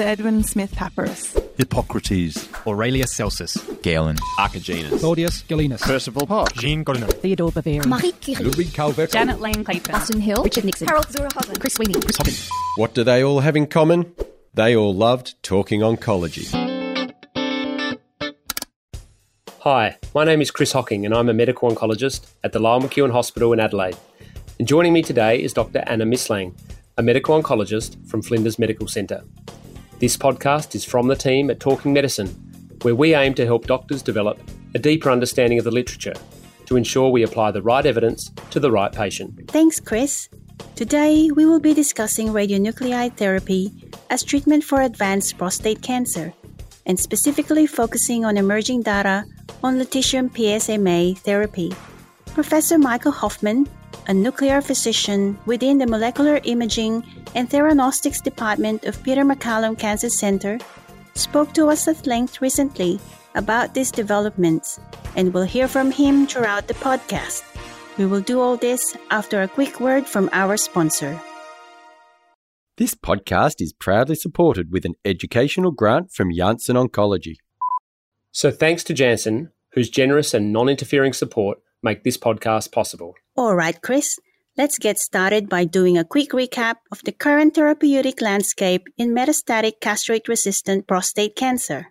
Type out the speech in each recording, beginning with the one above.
the Edwin Smith Papyrus. Hippocrates, Aurelius Celsus, Galen, Archigenes, Claudius Galenus, Percival Posh, Jean Godinot, Theodor Boveri, Marie Curie, Ludwig Calvert, Janet Lane Claypon. Austin Hill, Richard Nixon, Harald zur Hausen, Chris Sweeney, Chris Hoppin. What do they all have in common? They all loved talking oncology. Hi, my name is Chris Hocking and I'm a medical oncologist at the Lyell McEwin Hospital in Adelaide. And joining me today is Dr. Anna Mislang, a medical oncologist from Flinders Medical Centre. This podcast is from the team at Talking Medicine, where we aim to help doctors develop a deeper understanding of the literature to ensure we apply the right evidence to the right patient. Thanks, Chris. Today, we will be discussing radionuclide therapy as treatment for advanced prostate cancer, and specifically focusing on emerging data on lutetium PSMA therapy. Professor Michael Hofman, a nuclear physician within the Molecular Imaging and Theranostics Department of Peter MacCallum Cancer Center, spoke to us at length recently about these developments, and we'll hear from him throughout the podcast. We will do all this after a quick word from our sponsor. This podcast is proudly supported with an educational grant from Janssen Oncology. So thanks to Janssen, whose generous and non interfering support make this podcast possible. All right, Chris, let's get started by doing a quick recap of the current therapeutic landscape in metastatic castrate resistant prostate cancer.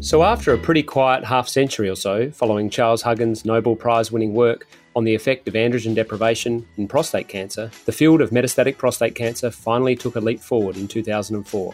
So, after a pretty quiet half century or so following Charles Huggins' Nobel Prize winning work on the effect of androgen deprivation in prostate cancer, the field of metastatic prostate cancer finally took a leap forward in 2004.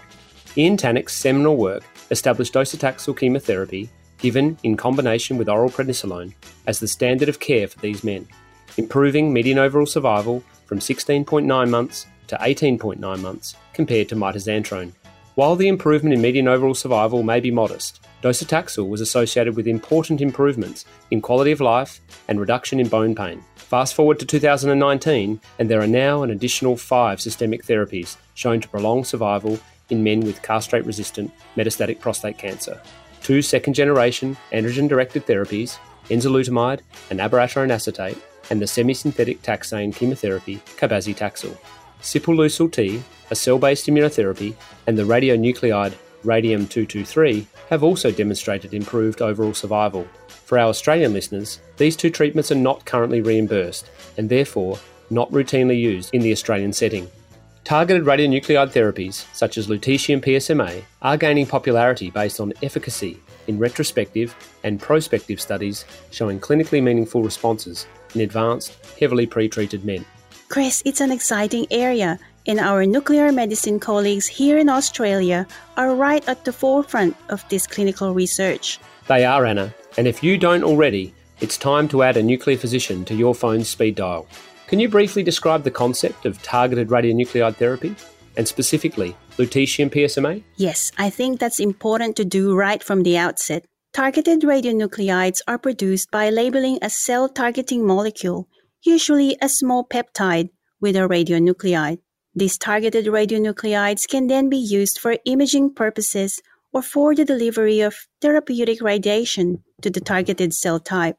Ian Tannock's seminal work established docetaxel chemotherapy given in combination with oral prednisolone as the standard of care for these men, improving median overall survival from 16.9 months to 18.9 months compared to mitoxantrone. While the improvement in median overall survival may be modest, docetaxel was associated with important improvements in quality of life and reduction in bone pain. Fast forward to 2019, and there are now an additional five systemic therapies shown to prolong survival in men with castrate resistant metastatic prostate cancer. Two second generation androgen directed therapies, enzalutamide and abiraterone acetate, and the semi synthetic taxane chemotherapy, cabazitaxel. Sipuleucel T, a cell based immunotherapy, and the radionuclide radium 223 have also demonstrated improved overall survival. For our Australian listeners, these two treatments are not currently reimbursed and therefore not routinely used in the Australian setting. Targeted radionuclide therapies, such as lutetium PSMA, are gaining popularity based on efficacy in retrospective and prospective studies showing clinically meaningful responses in advanced, heavily pretreated men. Chris, it's an exciting area, and our nuclear medicine colleagues here in Australia are right at the forefront of this clinical research. They are, Anna, and if you don't already, it's time to add a nuclear physician to your phone's speed dial. Can you briefly describe the concept of targeted radionuclide therapy, and specifically lutetium PSMA? Yes, I think that's important to do right from the outset. Targeted radionuclides are produced by labeling a cell targeting molecule, usually a small peptide, with a radionuclide. These targeted radionuclides can then be used for imaging purposes or for the delivery of therapeutic radiation to the targeted cell type.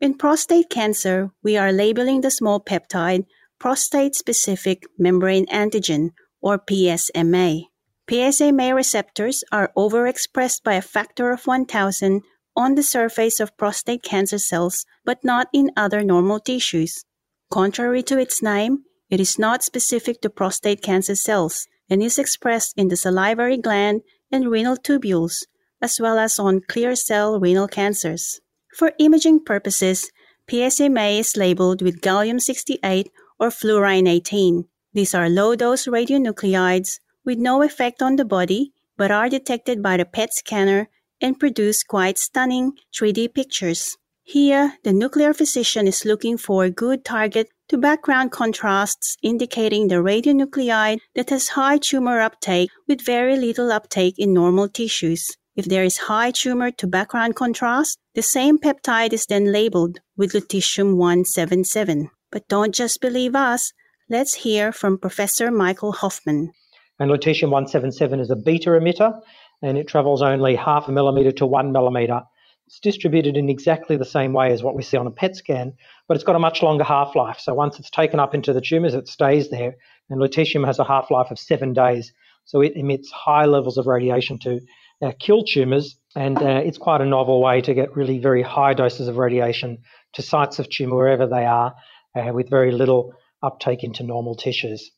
In prostate cancer, we are labeling the small peptide prostate specific membrane antigen or PSMA. PSMA receptors are overexpressed by a factor of 1000 on the surface of prostate cancer cells, but not in other normal tissues. Contrary to its name, it is not specific to prostate cancer cells and is expressed in the salivary gland and renal tubules, as well as on clear cell renal cancers. For imaging purposes, PSMA is labeled with gallium 68 or fluorine 18. These are low dose radionuclides with no effect on the body but are detected by the PET scanner and produce quite stunning 3D pictures. Here, the nuclear physician is looking for a good target to background contrasts indicating the radionuclide that has high tumor uptake with very little uptake in normal tissues. If there is high tumor to background contrast, the same peptide is then labeled with lutetium 177. But don't just believe us. Let's hear from Professor Michael Hofman. And lutetium 177 is a beta emitter and it travels only half a millimeter to one millimeter. It's distributed in exactly the same way as what we see on a PET scan, but it's got a much longer half life. So once it's taken up into the tumors, it stays there. And lutetium has a half life of seven days. So it emits high levels of radiation to uh, kill tumours, and uh, it's quite a novel way to get really very high doses of radiation to sites of tumour wherever they are, uh, with very little uptake into normal tissues.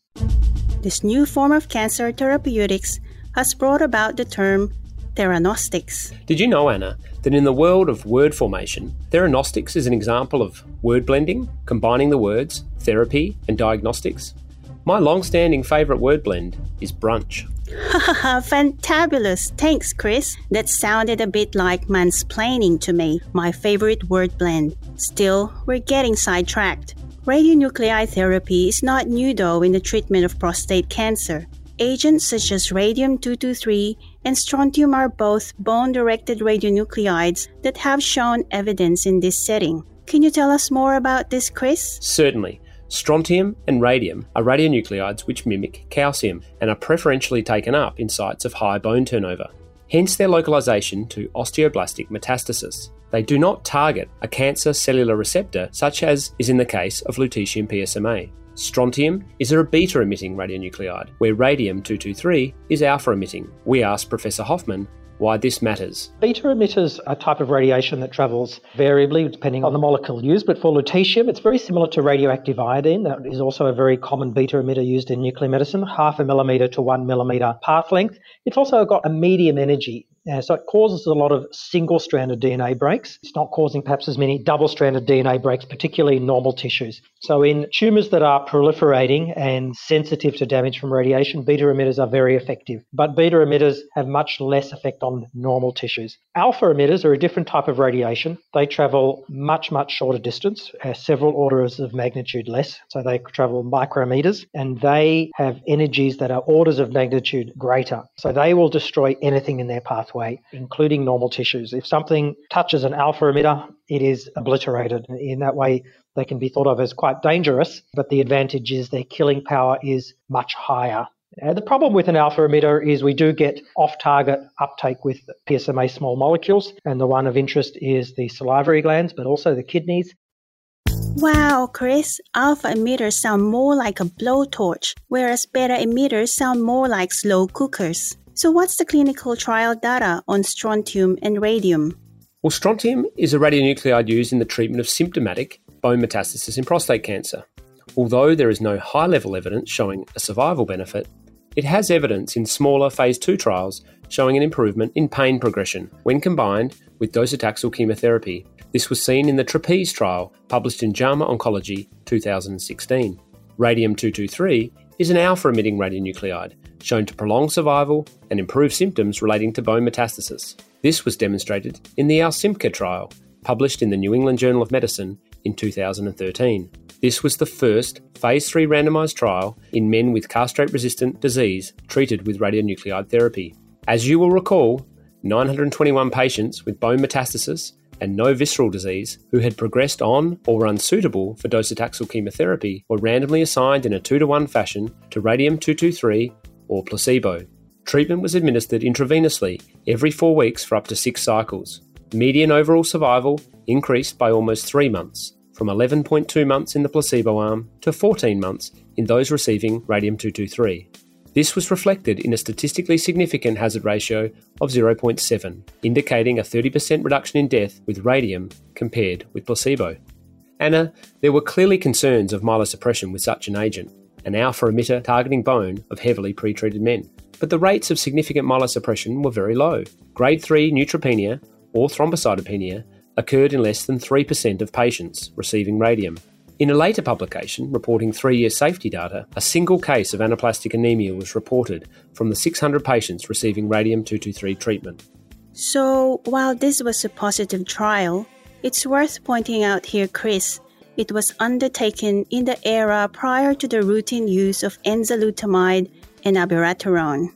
This new form of cancer therapeutics has brought about the term theranostics. Did you know, Anna, that in the world of word formation, theranostics is an example of word blending, combining the words therapy and diagnostics? My long standing favourite word blend is brunch. Fantabulous. Thanks, Chris. That sounded a bit like mansplaining to me, my favorite word blend. Still, we're getting sidetracked. Radionuclide therapy is not new though in the treatment of prostate cancer. Agents such as radium 223 and strontium are both bone directed radionuclides that have shown evidence in this setting. Can you tell us more about this, Chris? Certainly. Strontium and radium are radionuclides which mimic calcium and are preferentially taken up in sites of high bone turnover, hence their localization to osteoblastic metastasis. They do not target a cancer cellular receptor, such as is in the case of lutetium PSMA. Strontium is a beta emitting radionuclide, where radium 223 is alpha emitting. We asked Professor Hofman why this matters. Beta emitters are a type of radiation that travels variably depending on the molecule used, but for lutetium, it's very similar to radioactive iodine. That is also a very common beta emitter used in nuclear medicine, half a millimeter to one millimeter path length. It's also got a medium energy. Uh, so it causes a lot of single stranded DNA breaks. It's not causing perhaps as many double stranded DNA breaks, particularly in normal tissues. So, in tumours that are proliferating and sensitive to damage from radiation, beta emitters are very effective. But beta emitters have much less effect on normal tissues. Alpha emitters are a different type of radiation. They travel much, much shorter distance, uh, several orders of magnitude less. So, they travel micrometers and they have energies that are orders of magnitude greater. So, they will destroy anything in their path pathway, including normal tissues. If something touches an alpha emitter, it is obliterated. In that way, they can be thought of as quite dangerous, but the advantage is their killing power is much higher. The problem with an alpha emitter is we do get off target uptake with PSMA small molecules, and the one of interest is the salivary glands, but also the kidneys. Wow, Chris, alpha emitters sound more like a blowtorch, whereas beta emitters sound more like slow cookers. So, what's the clinical trial data on strontium and radium? Well, strontium is a radionuclide used in the treatment of symptomatic bone metastasis in prostate cancer. Although there is no high level evidence showing a survival benefit, it has evidence in smaller phase 2 trials showing an improvement in pain progression when combined with docetaxel chemotherapy. This was seen in the TRAPEZE trial published in JAMA Oncology 2016. Radium 223 is an alpha emitting radionuclide shown to prolong survival and improve symptoms relating to bone metastasis. This was demonstrated in the ALSYMPCA trial, published in the New England Journal of Medicine in 2013. This was the first phase 3 randomized trial in men with castrate resistant disease treated with radionuclide therapy. As you will recall, 921 patients with bone metastasis and no visceral disease who had progressed on or were unsuitable for docetaxel chemotherapy were randomly assigned in a 2 to 1 fashion to radium 223 or placebo. Treatment was administered intravenously every four weeks for up to six cycles. Median overall survival increased by almost three months, from 11.2 months in the placebo arm to 14 months in those receiving radium 223. This was reflected in a statistically significant hazard ratio of 0.7, indicating a 30% reduction in death with radium compared with placebo. Anna, there were clearly concerns of myelosuppression with such an agent, an alpha emitter targeting bone of heavily pretreated men. But the rates of significant myelosuppression were very low. Grade 3 neutropenia or thrombocytopenia occurred in less than 3% of patients receiving radium. In a later publication reporting three year safety data, a single case of anaplastic anemia was reported from the 600 patients receiving radium 223 treatment. So, while this was a positive trial, it's worth pointing out here, Chris, it was undertaken in the era prior to the routine use of enzalutamide and abiraterone.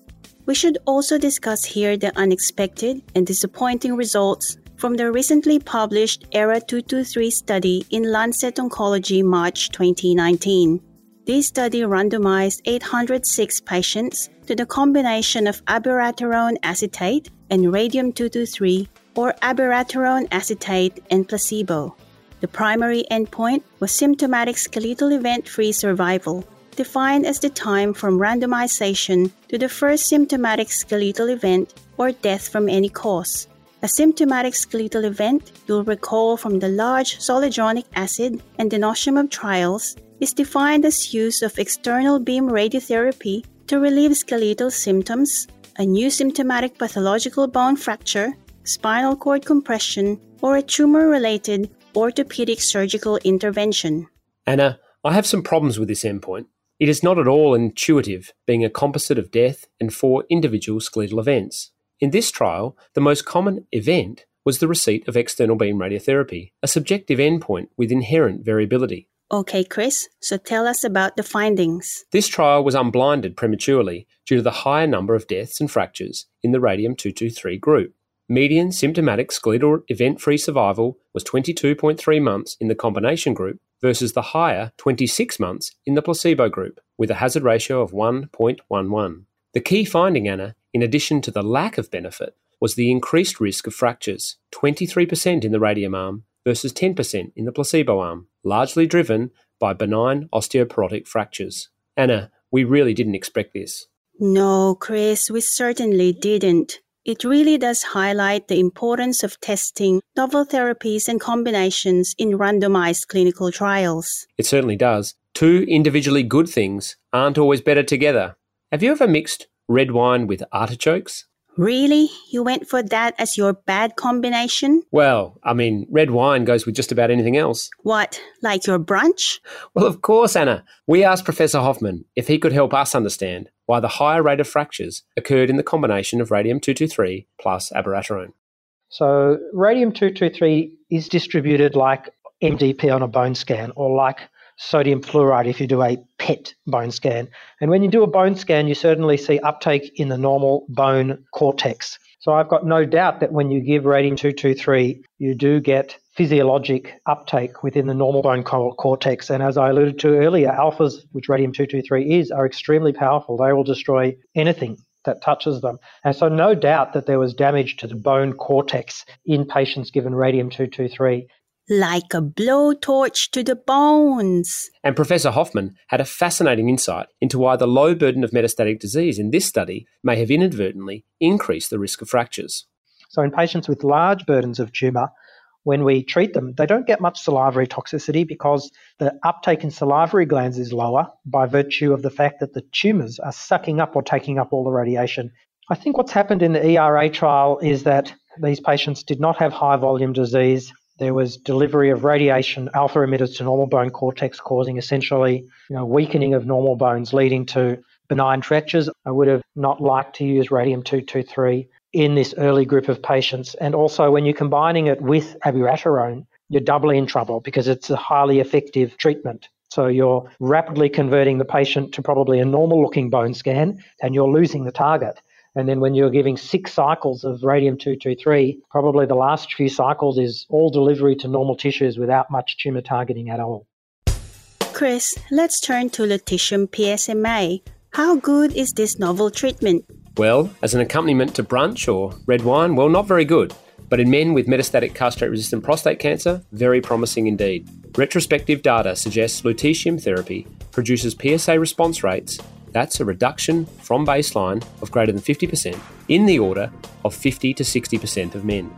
We should also discuss here the unexpected and disappointing results from the recently published ERA 223 study in Lancet Oncology March 2019. This study randomized 806 patients to the combination of abiraterone acetate and radium 223 or abiraterone acetate and placebo. The primary endpoint was symptomatic skeletal event free survival. defined as the time from randomization to the first symptomatic skeletal event or death from any cause. A symptomatic skeletal event, you'll recall from the large zoledronic acid and denosumab trials, is defined as use of external beam radiotherapy to relieve skeletal symptoms, a new symptomatic pathological bone fracture, spinal cord compression, or a tumor related orthopedic surgical intervention. Anna, I have some problems with this endpoint. It is not at all intuitive, being a composite of death and four individual skeletal events. In this trial, the most common event was the receipt of external beam radiotherapy, a subjective endpoint with inherent variability. Okay, Chris, so tell us about the findings. This trial was unblinded prematurely due to the higher number of deaths and fractures in the radium 223 group. Median symptomatic skeletal event free survival was 22.3 months in the combination group versus the higher 26 months in the placebo group, with a hazard ratio of 1.11. The key finding, Anna, in addition to the lack of benefit, was the increased risk of fractures 23% in the radium arm versus 10% in the placebo arm, largely driven by benign osteoporotic fractures. Anna, we really didn't expect this. No, Chris, we certainly didn't. It really does highlight the importance of testing novel therapies and combinations in randomized clinical trials. It certainly does. Two individually good things aren't always better together. Have you ever mixed red wine with artichokes? Really? You went for that as your bad combination? Well, I mean, red wine goes with just about anything else. What, like your brunch? Well, of course, Anna. We asked Professor Hofman if he could help us understand why the higher rate of fractures occurred in the combination of radium 223 plus abiraterone. So, radium 223 is distributed like MDP on a bone scan or like sodium fluoride if you do a PET bone scan. And when you do a bone scan, you certainly see uptake in the normal bone cortex. So I've got no doubt that when you give radium 223, you do get physiologic uptake within the normal bone cortex. And as I alluded to earlier, alphas, which radium 223 is, are extremely powerful. They will destroy anything that touches them. And so, no doubt that there was damage to the bone cortex in patients given radium 223 like a blowtorch to the bones. And Professor Hofman had a fascinating insight into why the low burden of metastatic disease in this study may have inadvertently increased the risk of fractures. So, in patients with large burdens of tumour, when we treat them, they don't get much salivary toxicity because the uptake in salivary glands is lower by virtue of the fact that the tumours are sucking up or taking up all the radiation. I think what's happened in the ERA trial is that these patients did not have high volume disease there was delivery of radiation alpha emitters to normal bone cortex, causing essentially you know, weakening of normal bones, leading to benign fractures. I would have not liked to use radium 223 in this early group of patients. And also, when you're combining it with abiraterone, you're doubly in trouble because it's a highly effective treatment. So you're rapidly converting the patient to probably a normal looking bone scan and you're losing the target. And then when you're giving six cycles of radium 223, probably the last few cycles is all delivery to normal tissues without much tumor targeting at all. Chris, let's turn to lutetium PSMA. How good is this novel treatment? Well, as an accompaniment to brunch or red wine, well, not very good. But in men with metastatic castrate resistant prostate cancer, very promising indeed. Retrospective data suggests lutetium therapy produces PSA response rates that's a reduction from baseline of greater than 50% in the order of 50 to 60% of men.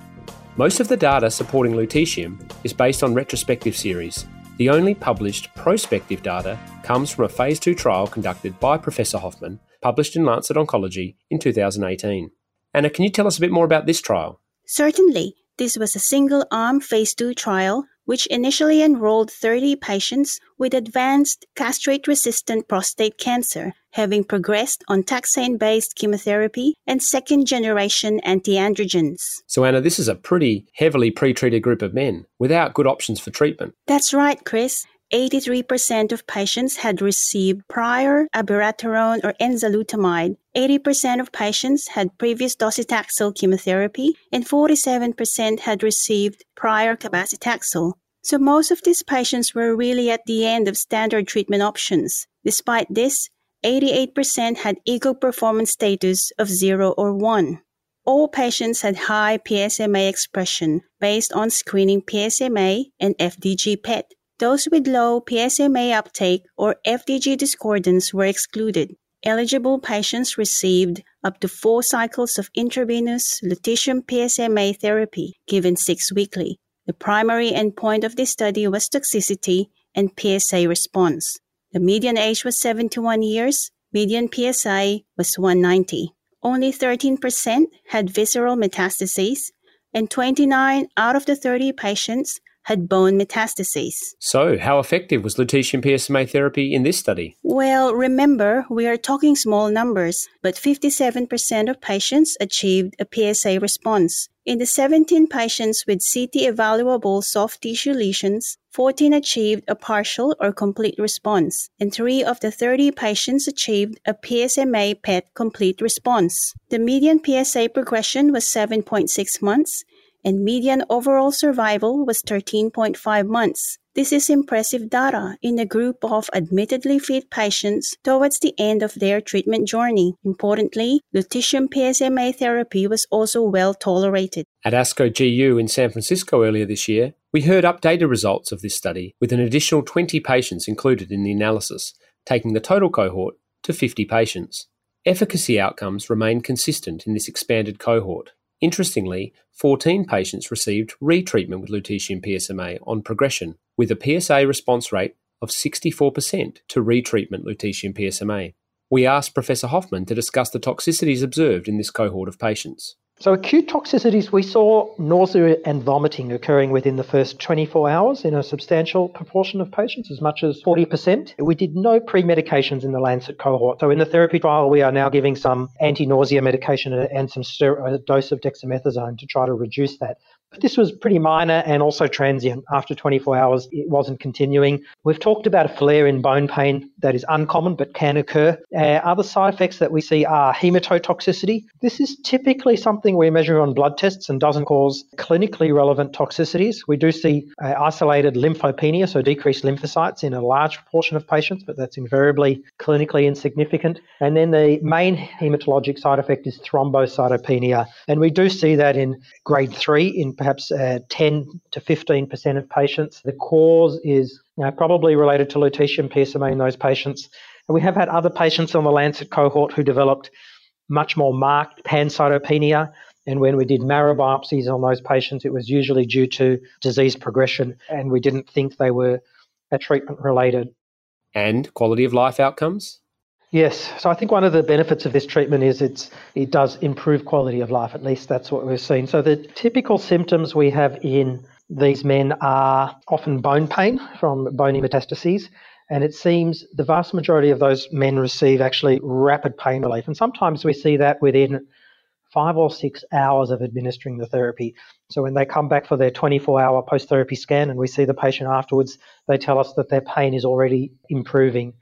Most of the data supporting lutetium is based on retrospective series. The only published prospective data comes from a phase 2 trial conducted by Professor Hofman, published in Lancet Oncology in 2018. Anna, can you tell us a bit more about this trial? Certainly. This was a single arm phase 2 trial which initially enrolled 30 patients with advanced castrate resistant prostate cancer, having progressed on taxane based chemotherapy and second generation antiandrogens. So, Anna, this is a pretty heavily pretreated group of men without good options for treatment. That's right, Chris. 83% of patients had received prior abiraterone or enzalutamide. 80% of patients had previous docetaxel chemotherapy, and 47% had received prior cabazitaxel. So most of these patients were really at the end of standard treatment options. Despite this, 88% had ECOG performance status of 0 or 1. All patients had high PSMA expression based on screening PSMA and FDG PET Those with low PSMA uptake or FDG discordance were excluded. Eligible patients received up to four cycles of intravenous lutetium PSMA therapy given six weekly. The primary endpoint of this study was toxicity and PSA response. The median age was 71 years, median PSA was 190. Only 13% had visceral metastases, and 29 out of the 30 patients had bone metastases. So, how effective was lutetium PSMA therapy in this study? Well, remember, we are talking small numbers, but 57% of patients achieved a PSA response. In the 17 patients with CT evaluable soft tissue lesions, 14 achieved a partial or complete response, and 3 of the 30 patients achieved a PSMA PET complete response. The median PSA progression was 7.6 months, and median overall survival was 13.5 months. This is impressive data in a group of admittedly fit patients towards the end of their treatment journey. Importantly, lutetium PSMA therapy was also well tolerated. At ASCO GU in San Francisco earlier this year, we heard updated results of this study with an additional 20 patients included in the analysis, taking the total cohort to 50 patients. Efficacy outcomes remain consistent in this expanded cohort. Interestingly, 14 patients received retreatment with lutetium PSMA on progression, with a PSA response rate of 64% to retreatment lutetium PSMA. We asked Professor Hofman to discuss the toxicities observed in this cohort of patients. So, acute toxicities, we saw nausea and vomiting occurring within the first 24 hours in a substantial proportion of patients, as much as 40%. We did no pre medications in the Lancet cohort. So, in the TheraP trial, we are now giving some anti nausea medication and some a dose of dexamethasone to try to reduce that. But this was pretty minor and also transient. After 24 hours, it wasn't continuing. We've talked about a flare in bone pain that is uncommon but can occur. Uh, other side effects that we see are hematotoxicity. This is typically something we measure on blood tests and doesn't cause clinically relevant toxicities. We do see uh, isolated lymphopenia, so decreased lymphocytes in a large proportion of patients, but that's invariably clinically insignificant. And then the main hematologic side effect is thrombocytopenia. And we do see that in grade 3 in perhaps uh, 10 to 15% of patients. The cause is probably related to lutetium PSMA in those patients. And we have had other patients on the Lancet cohort who developed much more marked pancytopenia. And when we did marrow biopsies on those patients, it was usually due to disease progression, and we didn't think they were a treatment related. And quality of life outcomes? Yes. So I think one of the benefits of this treatment is it's it does improve quality of life. At least that's what we've seen. So the typical symptoms we have in these men are often bone pain from bony metastases. And it seems the vast majority of those men receive actually rapid pain relief. And sometimes we see that within five or six hours of administering the therapy. So when they come back for their 24 hour post therapy scan and we see the patient afterwards, they tell us that their pain is already improving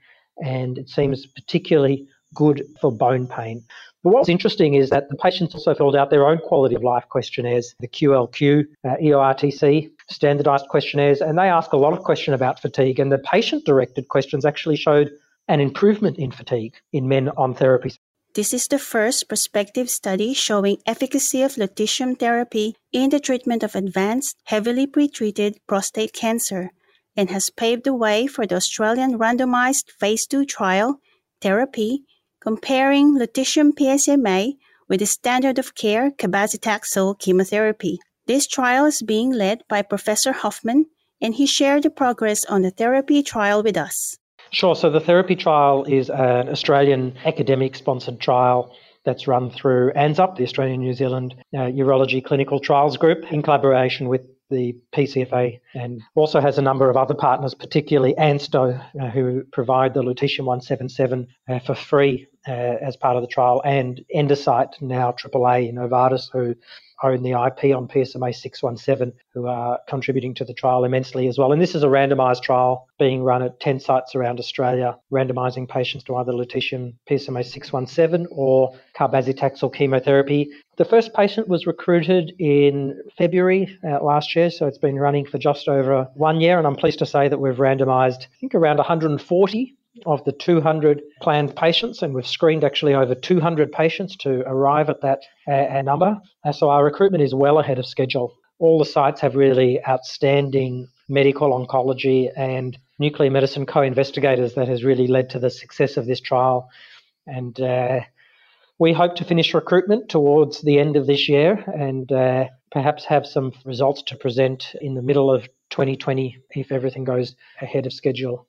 and it seems particularly good for bone pain. But what's interesting is that the patients also filled out their own quality of life questionnaires, the QLQ, uh, EORTC, standardized questionnaires, and they ask a lot of questions about fatigue. And the patient directed questions actually showed an improvement in fatigue in men on therapy. This is the first prospective study showing efficacy of lutetium therapy in the treatment of advanced, heavily pretreated prostate cancer and has paved the way for the Australian randomized phase 2 trial, TheraP, comparing lutetium PSMA with the standard of care cabazitaxel chemotherapy. This trial is being led by Professor Hofman, and he shared the progress on the TheraP trial with us. Sure. So the TheraP trial is an Australian academic sponsored trial that's run through ANZUP, the Australian New Zealand uh, Urology Clinical Trials Group, in collaboration with the PCFA and also has a number of other partners, particularly ANSTO, uh, who provide the lutetium 177 uh, for free uh, as part of the trial, and Endocyte, now AAA Novartis, who own the IP on PSMA 617, who are contributing to the trial immensely as well. And this is a randomized trial being run at 10 sites around Australia, randomizing patients to either lutetium PSMA 617 or cabazitaxel chemotherapy. The first patient was recruited in February uh, last year, so it's been running for just over one year. And I'm pleased to say that we've randomized, I think, around 140 of the 200 planned patients, and we've screened actually over 200 patients to arrive at that uh, number. Uh, so our recruitment is well ahead of schedule. All the sites have really outstanding medical oncology and nuclear medicine co investigators that has really led to the success of this trial. And uh, we hope to finish recruitment towards the end of this year and uh, perhaps have some results to present in the middle of 2020 if everything goes ahead of schedule.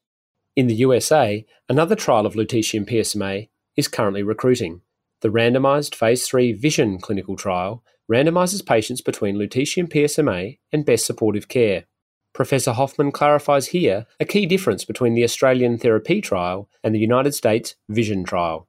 In the USA, another trial of lutetium PSMA is currently recruiting. The randomized phase 3 Vision clinical trial randomizes patients between lutetium PSMA and best supportive care. Professor Hofman clarifies here a key difference between the Australian TheraP trial and the United States Vision trial.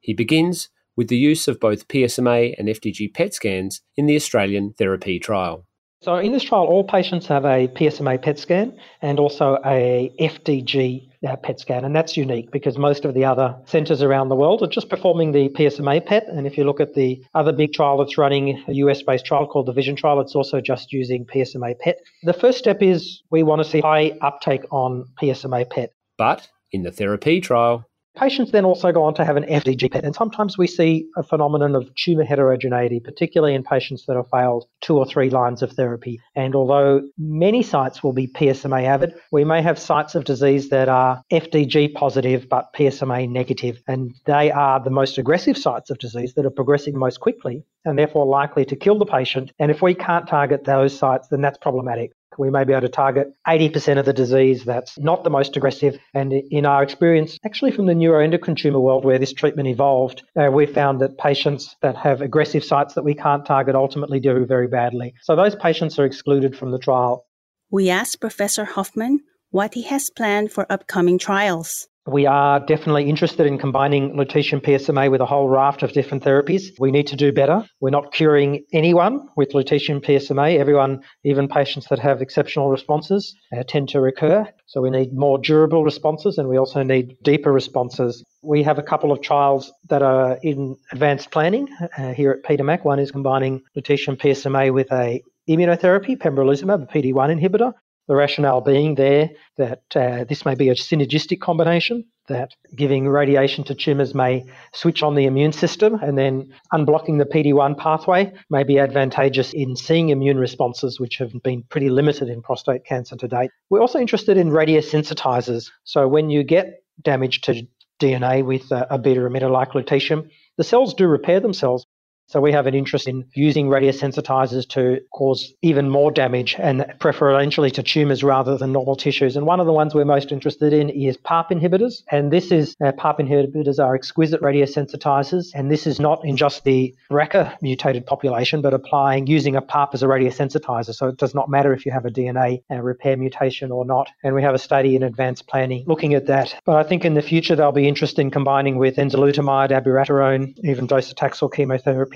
He begins with the use of both PSMA and FDG PET scans in the Australian TheraP trial. So, in this trial, all patients have a PSMA PET scan and also a FDG uh, PET scan, and that's unique because most of the other centres around the world are just performing the PSMA PET. And if you look at the other big trial that's running, a US based trial called the Vision trial, it's also just using PSMA PET. The first step is we want to see high uptake on PSMA PET. But in the TheraP trial, Patients then also go on to have an FDG PET, and sometimes we see a phenomenon of tumour heterogeneity, particularly in patients that have failed two or three lines of therapy. And although many sites will be PSMA avid, we may have sites of disease that are FDG positive but PSMA negative, and they are the most aggressive sites of disease that are progressing most quickly and therefore likely to kill the patient. And if we can't target those sites, then that's problematic. We may be able to target 80% of the disease that's not the most aggressive. And in our experience, actually from the neuroendocrine tumor world where this treatment evolved, uh, we found that patients that have aggressive sites that we can't target ultimately do very badly. So those patients are excluded from the trial. We asked Professor Hofman what he has planned for upcoming trials. We are definitely interested in combining lutetium PSMA with a whole raft of different therapies. We need to do better. We're not curing anyone with lutetium PSMA. Everyone, even patients that have exceptional responses, uh, tend to recur. So we need more durable responses and we also need deeper responses. We have a couple of trials that are in advanced planning uh, here at Peter Mac. One is combining lutetium PSMA with a immunotherapy, pembrolizumab, a PD-1 inhibitor, the rationale being there that uh, this may be a synergistic combination, that giving radiation to tumours may switch on the immune system and then unblocking the PD1 pathway may be advantageous in seeing immune responses, which have been pretty limited in prostate cancer to date. We're also interested in radiosensitizers. So when you get damage to DNA with a, a beta emitter like lutetium, the cells do repair themselves, so we have an interest in using radiosensitizers to cause even more damage and preferentially to tumors rather than normal tissues. And one of the ones we're most interested in is PARP inhibitors. And this is uh, PARP inhibitors are exquisite radiosensitizers. And this is not in just the BRCA mutated population, but applying using a PARP as a radiosensitizer. So it does not matter if you have a DNA uh, repair mutation or not. And we have a study in advanced planning looking at that. But I think in the future they'll be interested in combining with enzalutamide, abiraterone, even docetaxel chemotherapy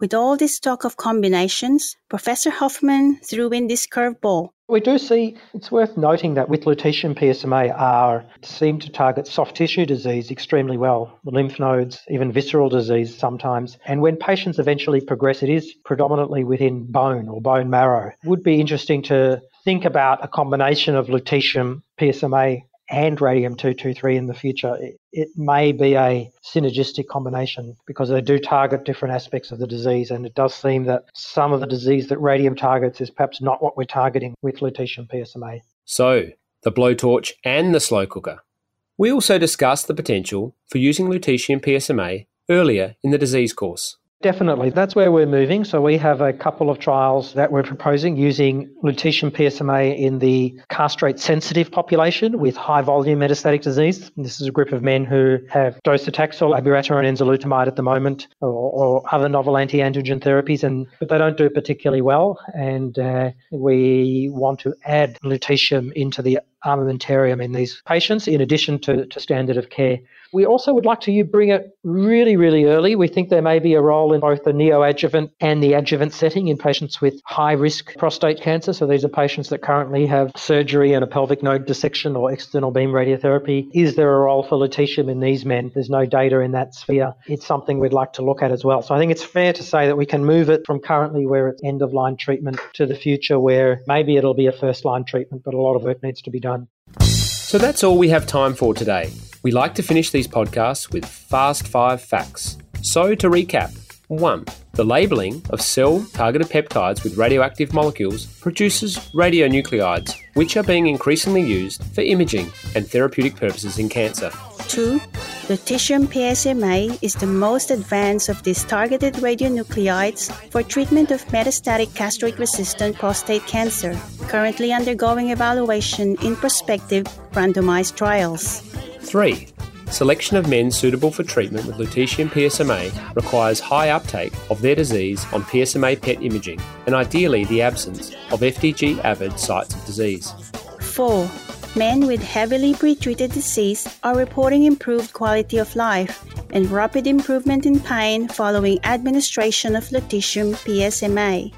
with all this talk of combinations, Professor Hofman threw in this curveball. We do see it's worth noting that with lutetium PSMA are seem to target soft tissue disease extremely well, the lymph nodes, even visceral disease sometimes. And when patients eventually progress, it is predominantly within bone or bone marrow. It would be interesting to think about a combination of lutetium PSMA and radium 223 in the future, it, it, may be a synergistic combination because they do target different aspects of the disease. And it does seem that some of the disease that radium targets is perhaps not what we're targeting with lutetium PSMA. So, the blowtorch and the slow cooker. We also discussed the potential for using lutetium PSMA earlier in the disease course. Definitely. That's where we're moving. So we have a couple of trials that we're proposing using lutetium PSMA in the castrate sensitive population with high volume metastatic disease. This is a group of men who have docetaxel, abiraterone, enzalutamide at the moment or, or other novel anti-androgen therapies, and but they don't do particularly well. And uh, we want to add lutetium into the armamentarium in these patients in addition to, to standard of care. We also would like to bring it really, really early. We think there may be a role in both the neoadjuvant and the adjuvant setting in patients with high risk prostate cancer. So these are patients that currently have surgery and a pelvic node dissection or external beam radiotherapy. Is there a role for lutetium in these men? There's no data in that sphere. It's something we'd like to look at as well. So I think it's fair to say that we can move it from currently where it's end of line treatment to the future where maybe it'll be a first line treatment, but a lot of work needs to be done. So that's all we have time for today. We like to finish these podcasts with fast five facts. So to recap 1. The labelling of cell targeted peptides with radioactive molecules produces radionuclides, which are being increasingly used for imaging and therapeutic purposes in cancer. 2. Lutetium PSMA is the most advanced of these targeted radionuclides for treatment of metastatic castrate resistant prostate cancer, currently undergoing evaluation in prospective randomized trials. 3. Selection of men suitable for treatment with lutetium PSMA requires high uptake of their disease on PSMA PET imaging and ideally the absence of FDG avid sites of disease. 4. Men with heavily pretreated disease are reporting improved quality of life and rapid improvement in pain following administration of lutetium PSMA.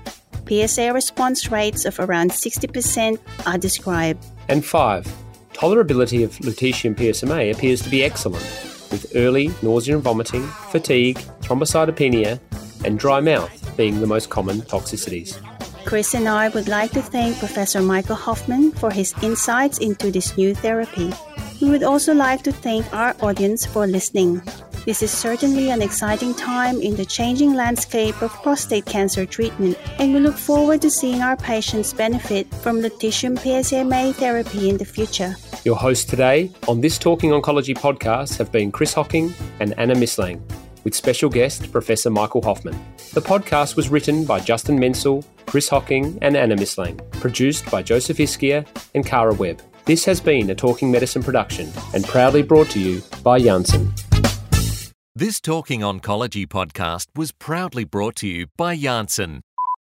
PSA response rates of around 60% are described. And 5. Tolerability of lutetium PSMA appears to be excellent, with early nausea and vomiting, fatigue, thrombocytopenia, and dry mouth being the most common toxicities. Chris and I would like to thank Professor Michael Hofman for his insights into this new therapy. We would also like to thank our audience for listening. This is certainly an exciting time in the changing landscape of prostate cancer treatment, and we look forward to seeing our patients benefit from lutetium PSMA therapy in the future. Your hosts today on this Talking Oncology podcast have been Chris Hocking and Anna Mislang, with special guest Professor Michael Hofman. The podcast was written by Justin Mensel, Chris Hocking, and Anna Mislang, produced by Joseph Iskia and Cara Webb. This has been a Talking Medicine production and proudly brought to you by Janssen. This Talking Oncology podcast was proudly brought to you by Janssen,